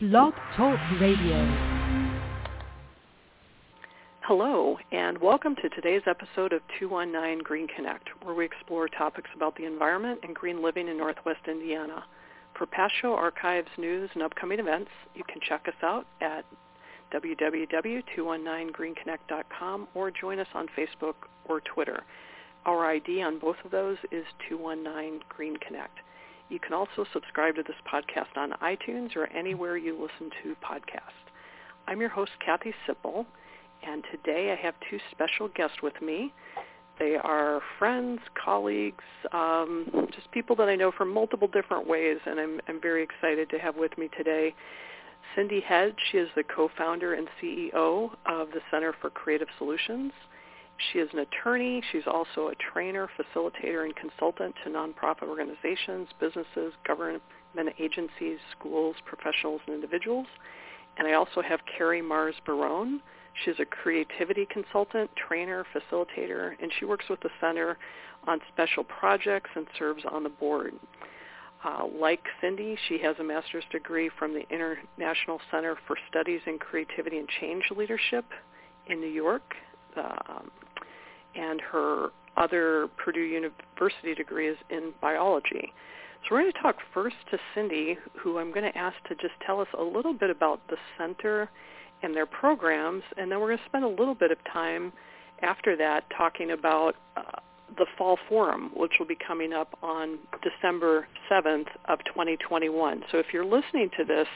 Blog Talk Radio. Hello, and welcome to today's episode of 219 Green Connect, where we explore topics about the environment and green living in Northwest Indiana. For past show archives, news, and upcoming events, you can check us out at www.219greenconnect.com or join us on Facebook or Twitter. Our ID on both of those is 219 Green Connect. You can also subscribe to this podcast on iTunes or anywhere you listen to podcasts. I'm your host, Kathy Sipple, and today I have two special guests with me. They are friends, colleagues, um, just people that I know from multiple different ways, and I'm, I'm very excited to have with me today Cindy Hedge. She is the co-founder and CEO of the Center for Creative Solutions. She is an attorney. She's also a trainer, facilitator, and consultant to nonprofit organizations, businesses, government agencies, schools, professionals, and individuals. And I also have Keri Marrs Barrón. She's a creativity consultant, trainer, facilitator, and she works with the center on special projects and serves on the board. Uh, like Cindy, she has a master's degree from the International Center for Studies in Creativity and Change Leadership in New York. Um, and her other Purdue University degree is in biology. So we're going to talk first to Cindy, who I'm going to ask to just tell us a little bit about the center and their programs, and then we're going to spend a little bit of time after that talking about uh, the Fall Forum, which will be coming up on December 7th of 2021. So if you're listening to this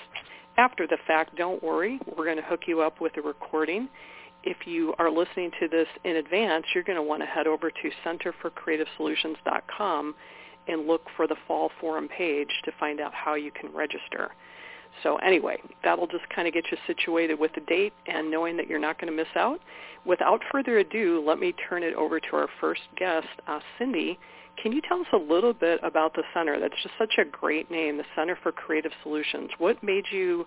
after the fact, don't worry. We're going to hook you up with a recording if you are listening to this in advance, you're going to want to head over to centerforcreativesolutions.com and look for the fall forum page to find out how you can register. So anyway, that'll just kind of get you situated with the date and knowing that you're not going to miss out. Without further ado, let me turn it over to our first guest, uh, Cindy. Can you tell us a little bit about the center? That's just such a great name, the Center for Creative Solutions. What made you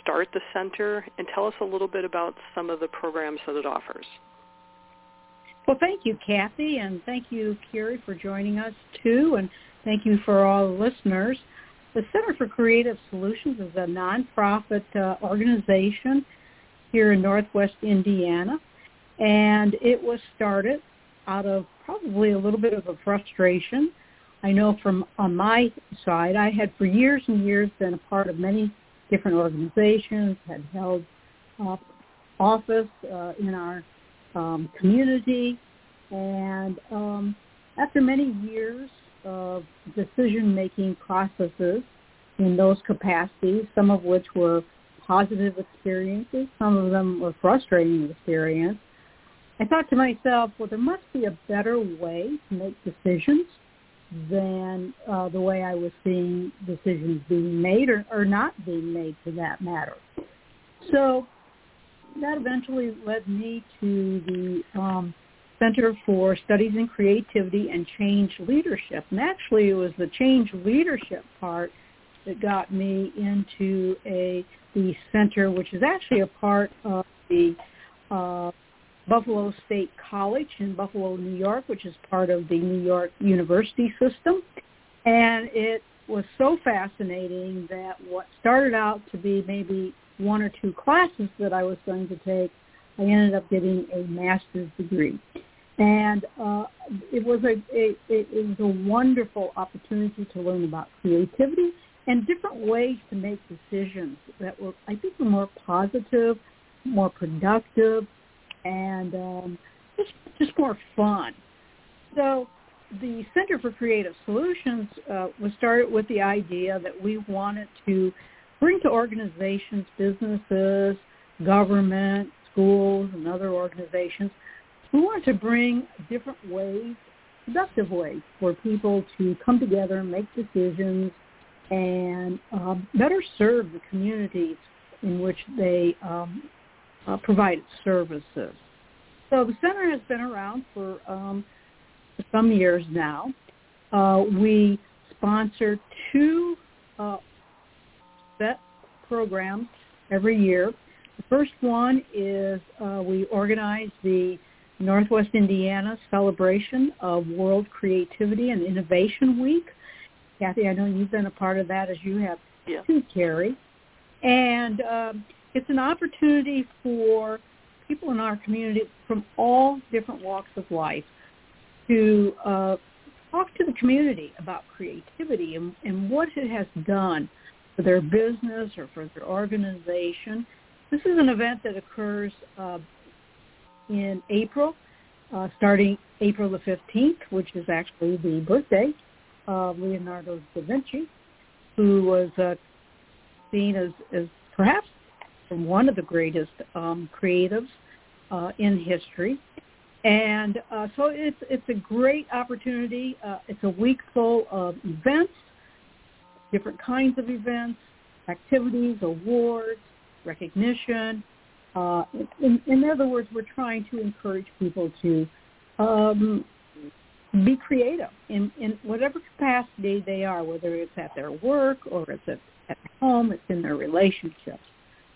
start the center and tell us a little bit about some of the programs that it offers. Well, thank you, Kathy, and thank you, Keri, for joining us too, and thank you for all the listeners. The Center for Creative Solutions is a nonprofit uh, organization here in Northwest Indiana, and it was started out of probably a little bit of a frustration. I know from on my side, I had for years and years been a part of many different organizations, had held uh, office uh, in our um, community, and um, after many years of decision-making processes in those capacities, some of which were positive experiences, some of them were frustrating experiences, I thought to myself, well, there must be a better way to make decisions than uh, the way I was seeing decisions being made or, or not being made for that matter. So that eventually led me to the um, Center for Studies in Creativity and Change Leadership. And actually it was the change leadership part that got me into a the center, which is actually a part of the uh, Buffalo State College in Buffalo, New York, which is part of the New York University system. And it was so fascinating that what started out to be maybe one or two classes that I was going to take, I ended up getting a master's degree. And uh, it was a, it, it was a wonderful opportunity to learn about creativity and different ways to make decisions that were, I think, were more positive, more productive, and um, just just more fun. So the Center for Creative Solutions uh, was started with the idea that we wanted to bring to organizations, businesses, government, schools, and other organizations, we wanted to bring different ways, productive ways for people to come together and make decisions and um, better serve the communities in which they um, uh, provide services. So the center has been around for, um, some years now. Uh, we sponsor two uh, set programs every year. The first one is uh, we organize the Northwest Indiana celebration of World Creativity and Innovation Week. Kathy, I know you've been a part of that as you have yeah. too, Keri. And um, it's an opportunity for people in our community from all different walks of life to uh, talk to the community about creativity and, and what it has done for their business or for their organization. This is an event that occurs uh, in April, uh, starting April the 15th, which is actually the birthday of Leonardo da Vinci, who was uh, seen as, as perhaps one of the greatest um, creatives uh, in history. And uh, so it's it's a great opportunity. Uh, it's a week full of events, different kinds of events, activities, awards, recognition. Uh, in, in other words, we're trying to encourage people to um, be creative in, in whatever capacity they are, whether it's at their work or it's at, at home, it's in their relationships.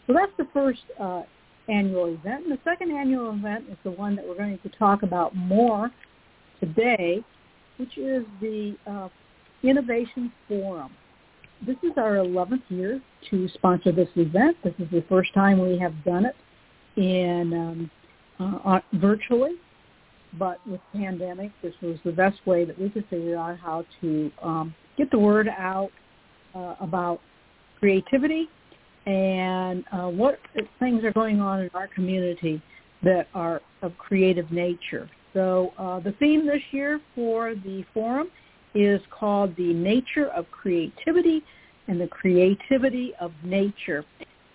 So that's the first uh, annual event. And the second annual event is the one that we're going to talk about more today, which is the uh, Innovation Forum. This is our 11th year to sponsor this event. This is the first time we have done it in um, uh, virtually, but with the pandemic, this was the best way that we could figure out how to um, get the word out uh, about creativity and uh, what things are going on in our community that are of creative nature. So uh, the theme this year for the forum is called The Nature of Creativity and the Creativity of Nature.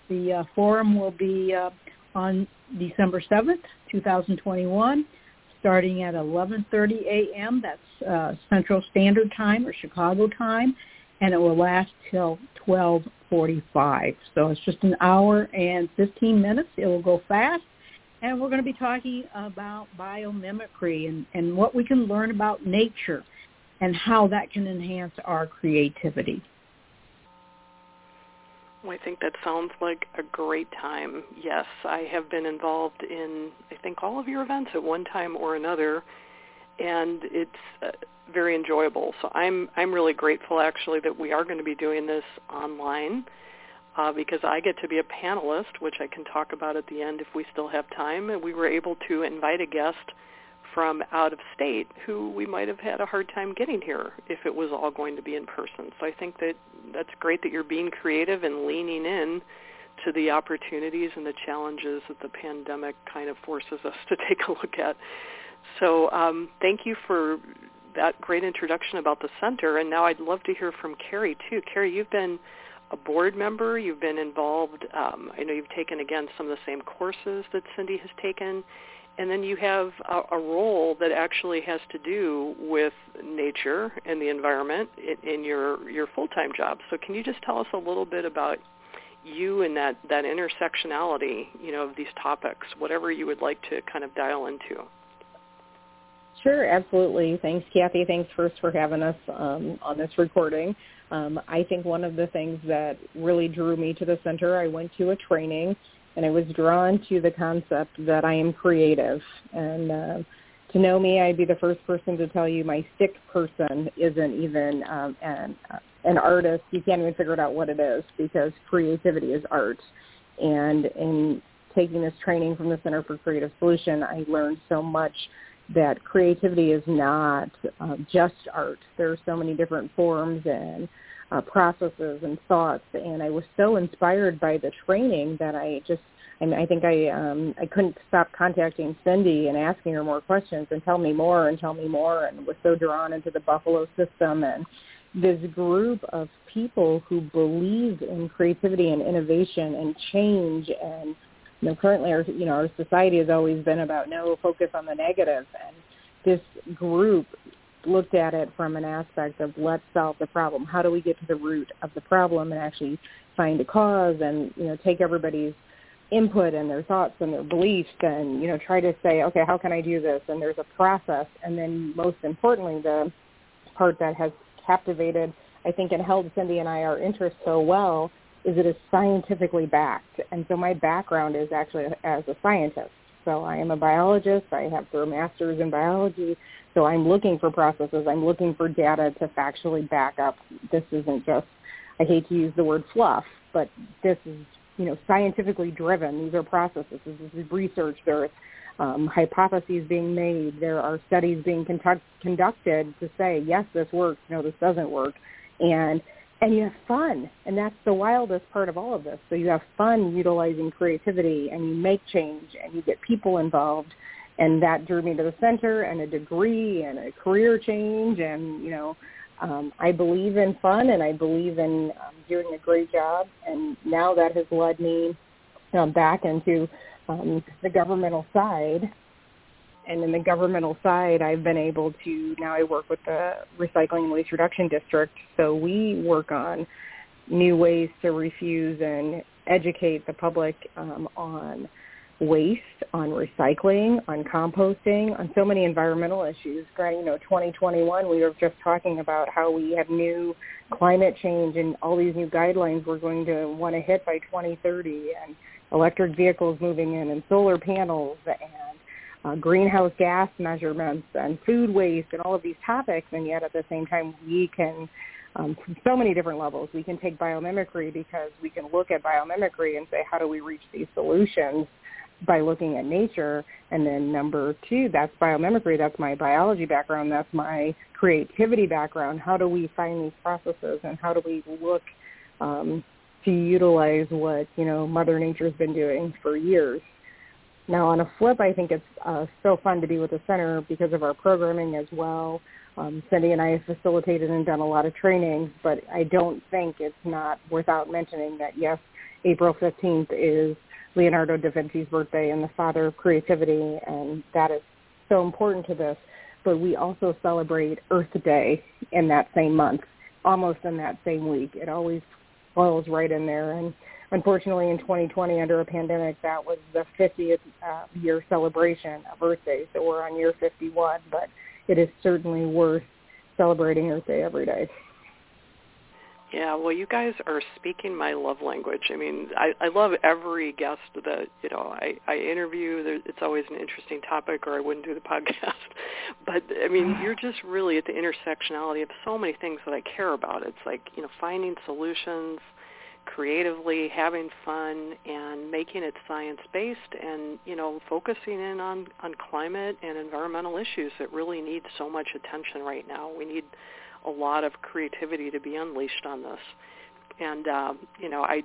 The uh, forum will be uh, on December 7th, 2021, starting at 11.30 a.m. That's uh, Central Standard Time or Chicago time, and it will last till 12:45. So it's just an hour and 15 minutes. It will go fast, and we're going to be talking about biomimicry and, and what we can learn about nature and how that can enhance our creativity. Well, I think that sounds like a great time. Yes, I have been involved in I think all of your events at one time or another, and it's uh, very enjoyable. So I'm I'm really grateful actually that we are going to be doing this online uh, because I get to be a panelist, which I can talk about at the end if we still have time. And we were able to invite a guest from out of state who we might have had a hard time getting here if it was all going to be in person. So I think that that's great that you're being creative and leaning in to the opportunities and the challenges that the pandemic kind of forces us to take a look at. So um, thank you for that great introduction about the center. And now I'd love to hear from Keri too. Keri, you've been a board member. You've been involved. Um, I know you've taken again some of the same courses that Cindy has taken, and then you have a, a role that actually has to do with nature and the environment in, in your your full-time job. So can you just tell us a little bit about you and that that intersectionality, you know, of these topics, whatever you would like to kind of dial into? Sure, absolutely. Thanks, Kathy. Thanks first for having us um, on this recording. Um, I think one of the things that really drew me to the center, I went to a training and I was drawn to the concept that I am creative. And uh, to know me, I'd be the first person to tell you my sick person isn't even um, an, uh, an artist. You can't even figure out what it is because creativity is art. And in taking this training from the Center for Creative Solution, I learned so much that creativity is not uh, just art. There are so many different forms and uh, processes and thoughts, and I was so inspired by the training that I just, and I think I, um, I couldn't stop contacting Cindy and asking her more questions and tell me more and tell me more, and was so drawn into the Buffalo system and this group of people who believe in creativity and innovation and change and you know, currently our, you know, our society has always been about no focus on the negative, and this group looked at it from an aspect of let's solve the problem. How do we get to the root of the problem and actually find a cause and you know take everybody's input and their thoughts and their beliefs and you know try to say okay how can I do this? And there's a process. And then most importantly the part that has captivated I think and held Cindy and I our interest so well is it is scientifically backed and so my background is actually as a scientist so I am a biologist I have a master's in biology so I'm looking for processes I'm looking for data to factually back up this isn't just I hate to use the word fluff but this is you know, scientifically driven. These are processes. This is research. There's um, hypotheses being made. There are studies being conduct, conducted to say, yes, this works. No, this doesn't work. And and you have fun, and that's the wildest part of all of this. So you have fun utilizing creativity, and you make change, and you get people involved, and that drew me to the center, and a degree, and a career change, and you know, um, I believe in fun and I believe in um, doing a great job. And now that has led me um, back into um, the governmental side. And in the governmental side, I've been able to, now I work with the Recycling and Waste Reduction District. So we work on new ways to refuse and educate the public um, on waste, on recycling, on composting, on so many environmental issues. Granted, you know, 2021, we were just talking about how we have new climate change and all these new guidelines we're going to want to hit by 2030 and electric vehicles moving in and solar panels and uh, greenhouse gas measurements and food waste and all of these topics. And yet at the same time, we can um, from so many different levels. We can take biomimicry because we can look at biomimicry and say, how do we reach these solutions by looking at nature. And then number two, that's biomimicry. That's my biology background. That's my creativity background. How do we find these processes and how do we look um, to utilize what, you know, Mother Nature's been doing for years? Now, on a flip, I think it's uh, so fun to be with the center because of our programming as well. Um, Cindy and I have facilitated and done a lot of trainings, but I don't think it's not without mentioning that, yes, April 15th is Leonardo da Vinci's birthday and the father of creativity, and that is so important to this. But we also celebrate Earth Day in that same month, almost in that same week. It always falls right in there. And unfortunately, in 2020, under a pandemic, that was the 50th uh, year celebration of Earth Day. So we're on year 51, but it is certainly worth celebrating Earth Day every day. Yeah, well, you guys are speaking my love language. I mean, I, I love every guest that you know I, I interview. There, it's always an interesting topic, or I wouldn't do the podcast. But I mean, you're just really at the intersectionality of so many things that I care about. It's like you know finding solutions creatively, having fun, and making it science based, and you know focusing in on on climate and environmental issues that really need so much attention right now. We need a lot of creativity to be unleashed on this. And um, you know, I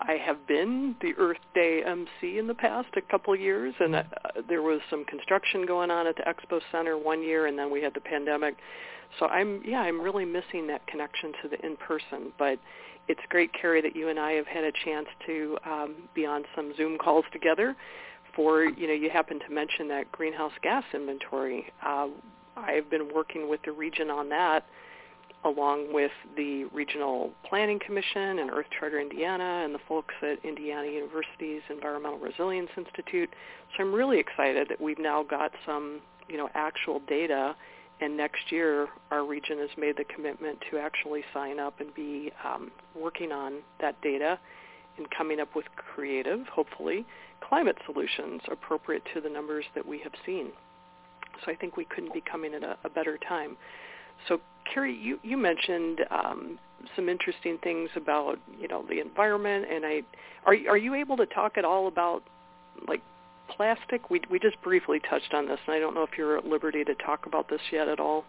I have been the Earth Day MC in the past a couple of years, and uh, there was some construction going on at the Expo Center one year, and then we had the pandemic. So I'm yeah, I'm really missing that connection to the in person. But it's great, Keri, that you and I have had a chance to um, be on some Zoom calls together. For you know, you happen to mention that greenhouse gas inventory. Uh, I've been working with the region on that along with the Regional Planning Commission and Earth Charter Indiana and the folks at Indiana University's Environmental Resilience Institute. So I'm really excited that we've now got some, you know, actual data and next year our region has made the commitment to actually sign up and be um, working on that data and coming up with creative, hopefully, climate solutions appropriate to the numbers that we have seen. So I think we couldn't be coming at a, a better time. So Keri, you, you mentioned um, some interesting things about you know the environment, and I are are you able to talk at all about like plastic? We we just briefly touched on this, and I don't know if you're at liberty to talk about this yet at all.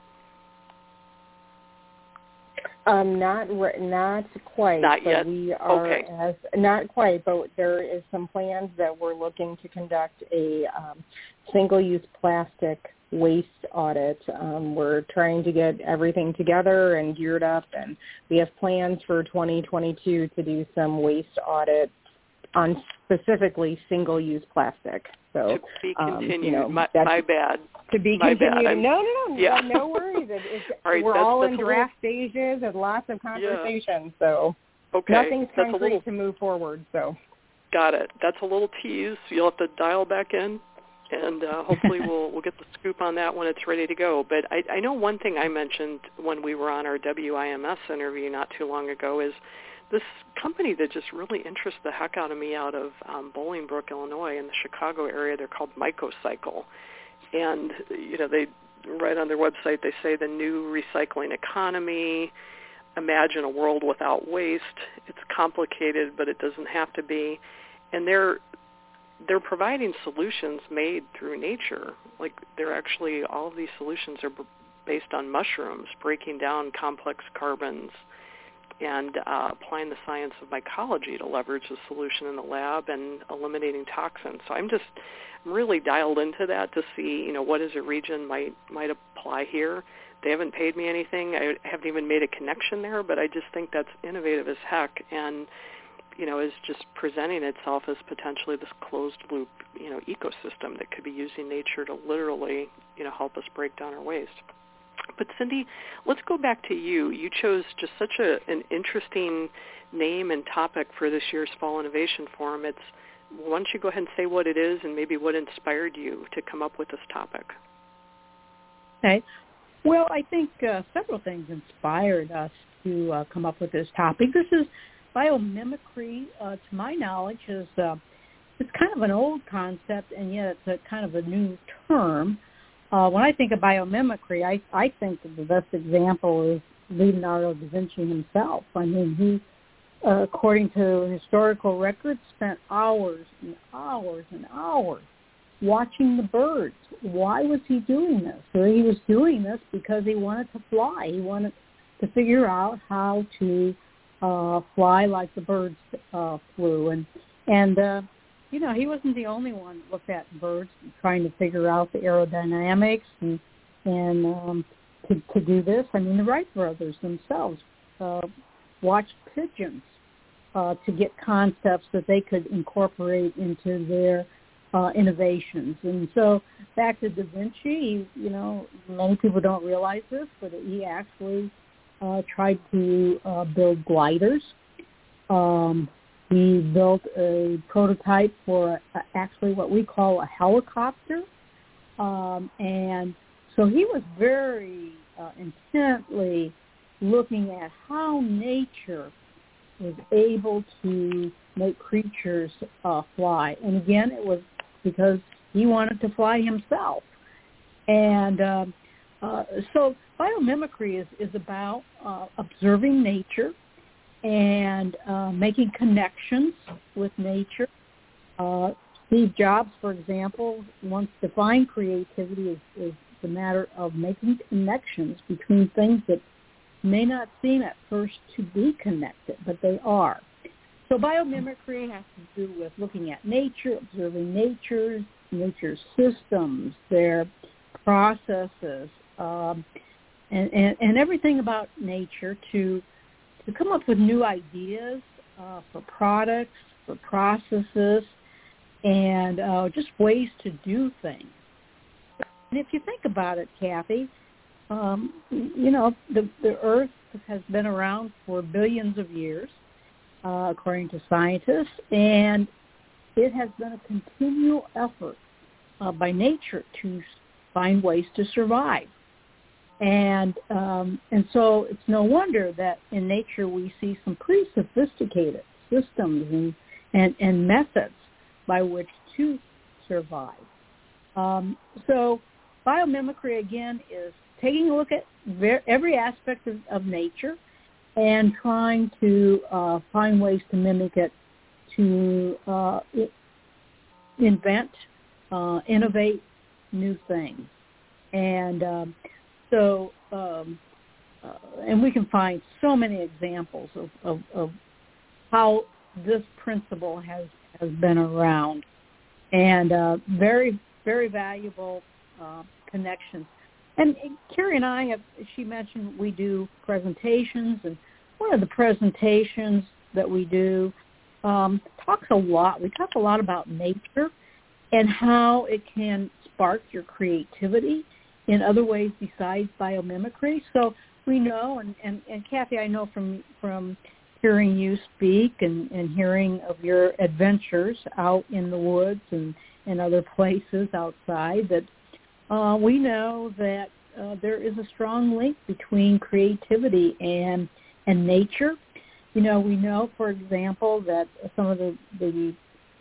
Um, not not quite. Not but yet. We are okay. as not quite, but there is some plans that we're looking to conduct a um, single-use plastic waste audit. Um, we're trying to get everything together and geared up, and we have plans for 2022 to do some waste audits on specifically single-use plastic. So to be um, continued. you know, my, my bad. to be My bad. continued. I'm- No, no, no, Yeah. no worries. It, it's, All right, we're all in draft stages and lots of conversations. So Okay, nothing's that's concrete little to move forward. So got it. That's a little tease. You'll have to dial back in, and uh, hopefully we'll we'll get the scoop on that when it's ready to go. But I, I know one thing I mentioned when we were on our WIMS interview not too long ago is this company that just really interests the heck out of me out of um, Bolingbrook, Illinois, in the Chicago area. They're called Mycocycle, and you know they right on their website they say the new recycling economy. Imagine a world without waste. It's complicated, but it doesn't have to be. And they're they're providing solutions made through nature. Like they're actually all of these solutions are b- based on mushrooms, breaking down complex carbons and uh, applying the science of mycology to leverage the solution in the lab and eliminating toxins. So I'm just I'm really dialed into that to see, you know, what is a region might might apply here. They haven't paid me anything. I haven't even made a connection there, but I just think that's innovative as heck and you know, is just presenting itself as potentially this closed loop, you know, ecosystem that could be using nature to literally, you know, help us break down our waste. But Cindy, let's go back to you. You chose just such a, an interesting name and topic for this year's Fall Innovation Forum. It's why don't you go ahead and say what it is and maybe what inspired you to come up with this topic? Okay. Well, I think uh, several things inspired us to uh, come up with this topic. This is biomimicry, uh, to my knowledge, is uh, it's kind of an old concept, and yet it's a kind of a new term. Uh, when I think of biomimicry, I, I think the best example is Leonardo da Vinci himself. I mean, he, uh, according to historical records, spent hours and hours and hours watching the birds. Why was he doing this? Well, he was doing this because he wanted to fly. He wanted to figure out how to uh, fly like the birds uh, flew. And and uh, you know he wasn't the only one that looked at birds trying to figure out the aerodynamics and and um, to to do this. I mean the Wright brothers themselves uh, watched pigeons uh, to get concepts that they could incorporate into their uh, innovations. And so back to Da Vinci, you know, many people don't realize this, but he actually uh, tried to uh, build gliders. Um, he built a prototype for actually what we call a helicopter. Um, and so he was very uh, intently looking at how nature was able to make creatures uh, fly. And again, it was because he wanted to fly himself. And um, uh, so biomimicry is, is about uh, observing nature and uh, making connections with nature. Uh, Steve Jobs, for example, once defined creativity as, as the matter of making connections between things that may not seem at first to be connected, but they are. So biomimicry has to do with looking at nature, observing nature, nature's systems, their processes, um, and, and, and everything about nature to to come up with new ideas uh, for products, for processes, and uh, just ways to do things. And if you think about it, Kathy, um, you know the the Earth has been around for billions of years, uh, according to scientists, and it has been a continual effort uh, by nature to find ways to survive. And um, and so it's no wonder that in nature we see some pretty sophisticated systems and and, and methods by which to survive. Um, so biomimicry again is taking a look at ver- every aspect of, of nature and trying to uh, find ways to mimic it, to uh, invent, uh, innovate new things. And um, so, um, uh, and we can find so many examples of, of, of how this principle has, has been around and uh, very, very valuable uh, connections. And Keri and I have, she mentioned we do presentations, and one of the presentations that we do um, talks a lot. We talk a lot about nature and how it can spark your creativity in other ways besides biomimicry. So we know, and, and, and Kathy, I know from from hearing you speak and, and hearing of your adventures out in the woods and, and other places outside that uh, we know that uh, there is a strong link between creativity and and nature. You know, we know, for example, that some of the, the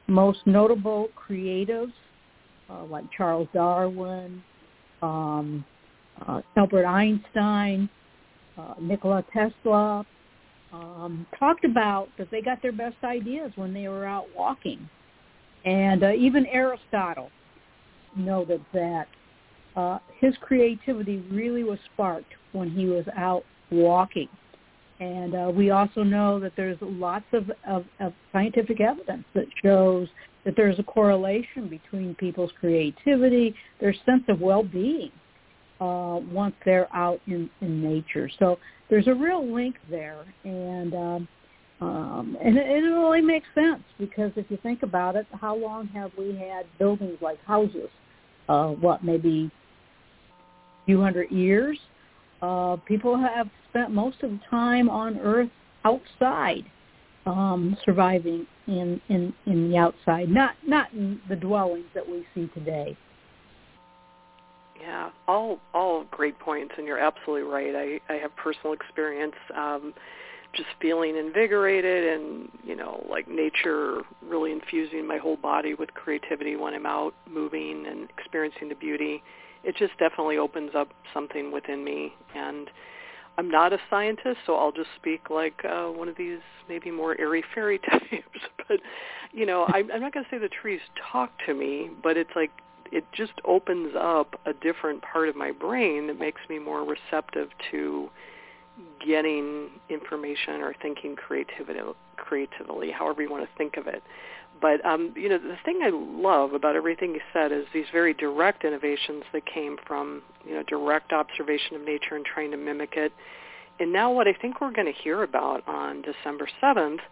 most notable creatives, uh, like Charles Darwin, um, uh, Albert Einstein, uh, Nikola Tesla, um, talked about that they got their best ideas when they were out walking. And uh, even Aristotle noted that uh, his creativity really was sparked when he was out walking. And uh, we also know that there's lots of, of, of scientific evidence that shows that there's a correlation between people's creativity, their sense of well-being uh, once they're out in, in nature. So there's a real link there, and um, um, and it, it only makes sense because if you think about it, how long have we had buildings like houses? Uh, what maybe a few hundred years? Uh, people have spent most of the time on Earth outside, um, surviving in, in in the outside, not not in the dwellings that we see today. Yeah, all all great points, and you're absolutely right. I I have personal experience. Um, just feeling invigorated and you know like nature really infusing my whole body with creativity when i'm out moving and experiencing the beauty it just definitely opens up something within me and i'm not a scientist so i'll just speak like uh one of these maybe more airy fairy types but you know I, i'm not going to say the trees talk to me but it's like it just opens up a different part of my brain that makes me more receptive to getting information or thinking creativity, creatively, however you want to think of it. But um, you know, the thing I love about everything you said is these very direct innovations that came from you know direct observation of nature and trying to mimic it. And now, what I think we're going to hear about on December seventh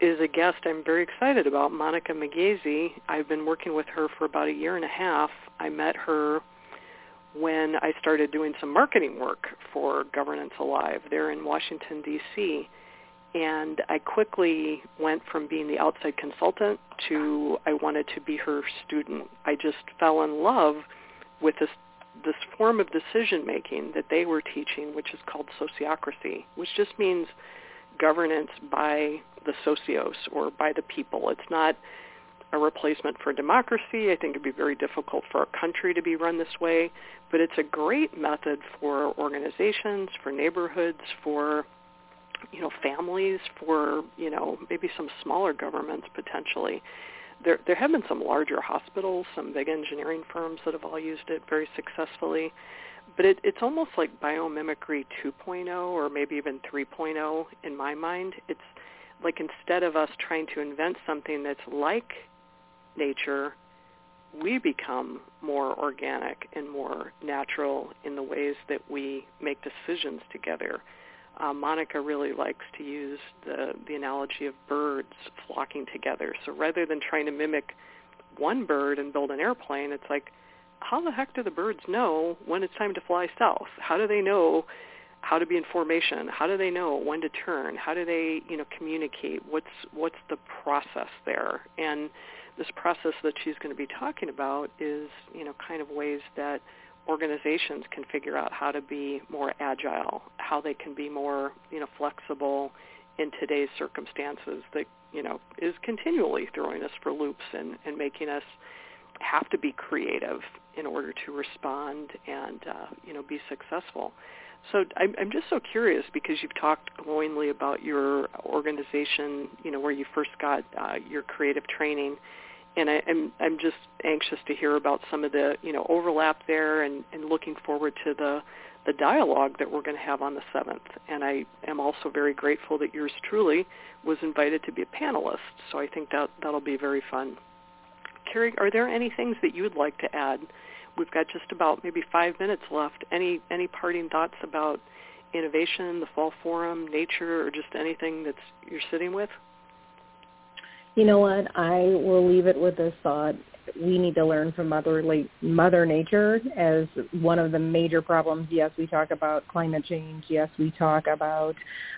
is a guest I'm very excited about, Monica Migasi. I've been working with her for about a year and a half. I met her when I started doing some marketing work for Governance Alive there in Washington, D.C. And I quickly went from being the outside consultant to I wanted to be her student. I just fell in love with this this form of decision making that they were teaching, which is called sociocracy, which just means governance by the socios or by the people. It's not a replacement for democracy. I think it'd be very difficult for a country to be run this way, but it's a great method for organizations, for neighborhoods, for you know families, for you know maybe some smaller governments potentially. There there have been some larger hospitals, some big engineering firms that have all used it very successfully but it, it's almost like biomimicry 2.0 or maybe even 3.0 in my mind. It's like instead of us trying to invent something that's like nature, we become more organic and more natural in the ways that we make decisions together. Uh, Monica really likes to use the, the analogy of birds flocking together. So rather than trying to mimic one bird and build an airplane, it's like how the heck do the birds know when it's time to fly south? How do they know how to be in formation? How do they know when to turn? How do they, you know, communicate? What's what's the process there? And this process that she's going to be talking about is, you know, kind of ways that organizations can figure out how to be more agile, how they can be more, you know, flexible in today's circumstances that, you know, is continually throwing us for loops and, and making us have to be creative in order to respond and uh, you know be successful. So I'm, I'm just so curious because you've talked glowingly about your organization, you know, where you first got uh, your creative training, and I, I'm I'm just anxious to hear about some of the you know overlap there, and, and looking forward to the the dialogue that we're going to have on the seventh. And I am also very grateful that yours truly was invited to be a panelist. So I think that that'll be very fun. Keri, are there any things that you would like to add? We've got just about maybe five minutes left. Any any parting thoughts about innovation, the fall forum, nature, or just anything that's you're sitting with? You know what? I will leave it with this thought. We need to learn from Mother, Mother Nature as one of the major problems. Yes, we talk about climate change. Yes, we talk about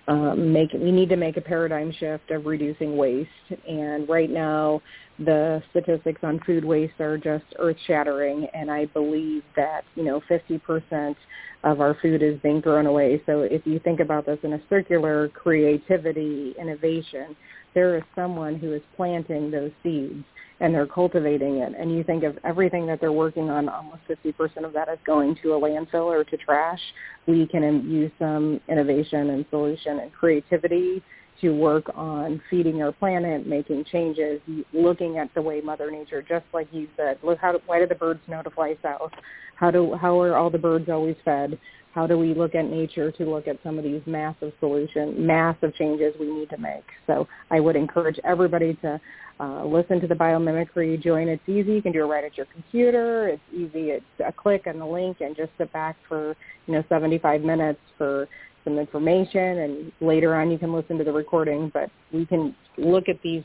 um, make. We need to make a paradigm shift of reducing waste. And right now, the statistics on food waste are just earth-shattering. And I believe that you know 50% of our food is being thrown away. So if you think about this in a circular creativity innovation there is someone who is planting those seeds and they're cultivating it. And you think of everything that they're working on almost 50% of that is going to a landfill or to trash. We can use some innovation and solution and creativity to work on feeding our planet making changes looking at the way mother nature just like you said look how why do the birds know to fly south? How do how are all the birds always fed how do we look at nature to look at some of these massive solutions, massive changes we need to make? So I would encourage everybody to uh, listen to the biomimicry join. It's easy. You can do it right at your computer. It's easy. It's a click on the link and just sit back for, you know, 75 minutes for some information and later on you can listen to the recording. But we can look at these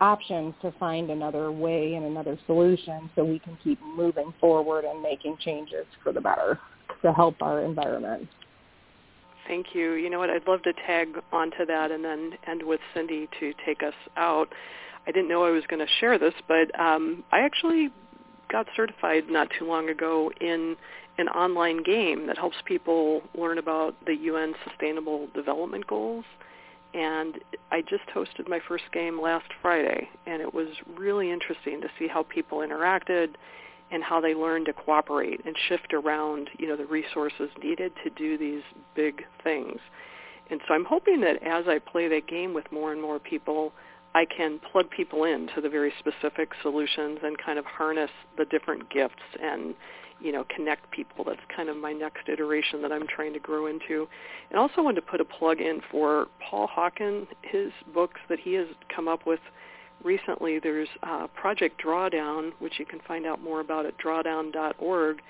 options to find another way and another solution so we can keep moving forward and making changes for the better to help our environment. Thank you. You know what? I'd love to tag onto that and then end with Cindy to take us out. I didn't know I was going to share this, but um, I actually got certified not too long ago in an online game that helps people learn about the UN Sustainable Development Goals and I just hosted my first game last Friday, and it was really interesting to see how people interacted and how they learned to cooperate and shift around, you know, the resources needed to do these big things. And so I'm hoping that as I play that game with more and more people, I can plug people into the very specific solutions and kind of harness the different gifts and you know, connect people. That's kind of my next iteration that I'm trying to grow into. And also wanted to put a plug in for Paul Hawken, his books that he has come up with recently. There's uh, Project Drawdown, which you can find out more about at drawdown.org.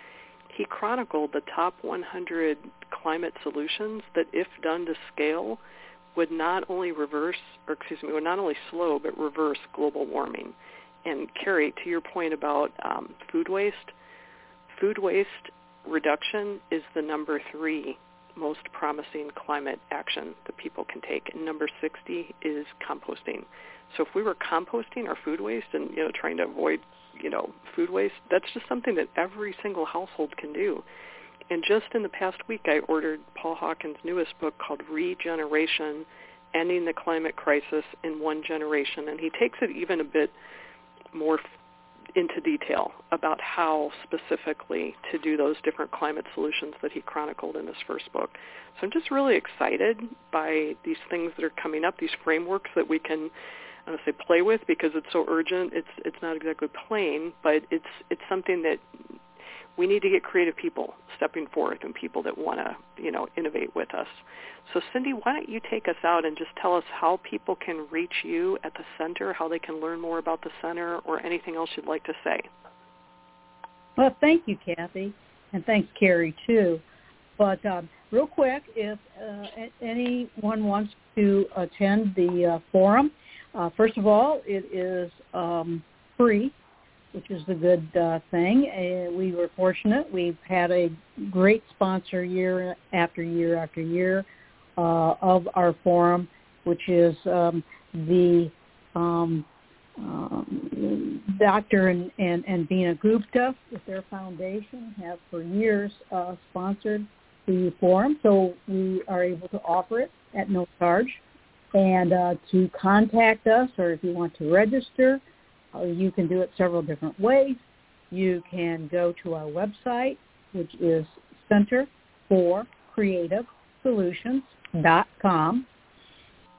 He chronicled the top 100 climate solutions that, if done to scale, would not only reverse, or excuse me, would not only slow, but reverse global warming. And Keri, to your point about um, food waste, food waste reduction is the number three most promising climate action that people can take. And number 60 is composting. So if we were composting our food waste and, you know, trying to avoid, you know, food waste, that's just something that every single household can do. And just in the past week, I ordered Paul Hawken's newest book called Regeneration, Ending the Climate Crisis in One Generation. And he takes it even a bit more into detail about how specifically to do those different climate solutions that he chronicled in his first book. So I'm just really excited by these things that are coming up, these frameworks that we can I don't say play with because it's so urgent. It's it's not exactly plain, but it's it's something that we need to get creative people stepping forth and people that want to, you know, innovate with us. So Cindy, why don't you take us out and just tell us how people can reach you at the center, how they can learn more about the center, or anything else you'd like to say? Well, thank you, Kathy, and thanks, Keri, too. But um, real quick, if uh, anyone wants to attend the uh, forum, uh, first of all, it is um, free which is the good uh, thing. Uh, we were fortunate. We've had a great sponsor year after year after year uh, of our forum, which is um, the um, um, Dr. and, and, and Bina Gupta with their foundation have for years uh, sponsored the forum, so we are able to offer it at no charge. And uh, to contact us, or if you want to register, you can do it several different ways. You can go to our website, which is Center for Creative Solutions.com,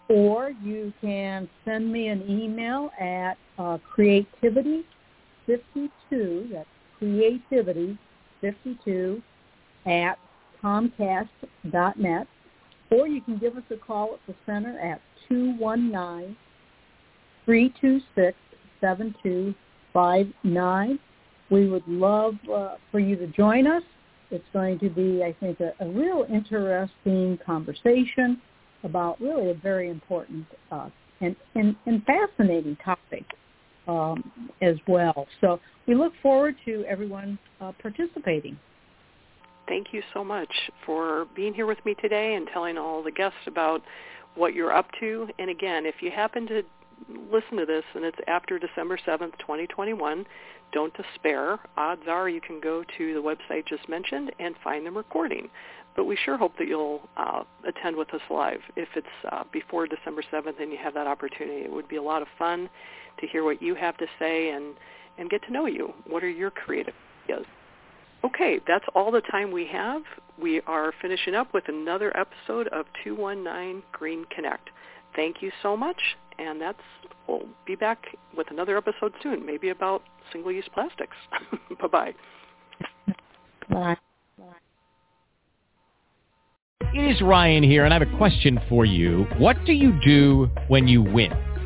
or you can send me an email at uh, creativity52, that's creativity52 at comcast.net, or you can give us a call at the center at 219 326 7259. We would love uh, for you to join us. It's going to be, I think, a, a real interesting conversation about really a very important uh, and, and, and fascinating topic um, as well. So we look forward to everyone uh, participating. Thank you so much for being here with me today and telling all the guests about what you're up to. And again, if you happen to listen to this and it's after December 7th, 2021, don't despair. Odds are you can go to the website just mentioned and find the recording. But we sure hope that you'll uh, attend with us live if it's uh, before December 7th and you have that opportunity. It would be a lot of fun to hear what you have to say and, and get to know you. What are your creative ideas? Okay, that's all the time we have. We are finishing up with another episode of 219 Green Connect. Thank you so much, and that's we'll be back with another episode soon, maybe about single-use plastics. Bye-bye. Bye. It is Ryan here, and I have a question for you. What do you do when you win?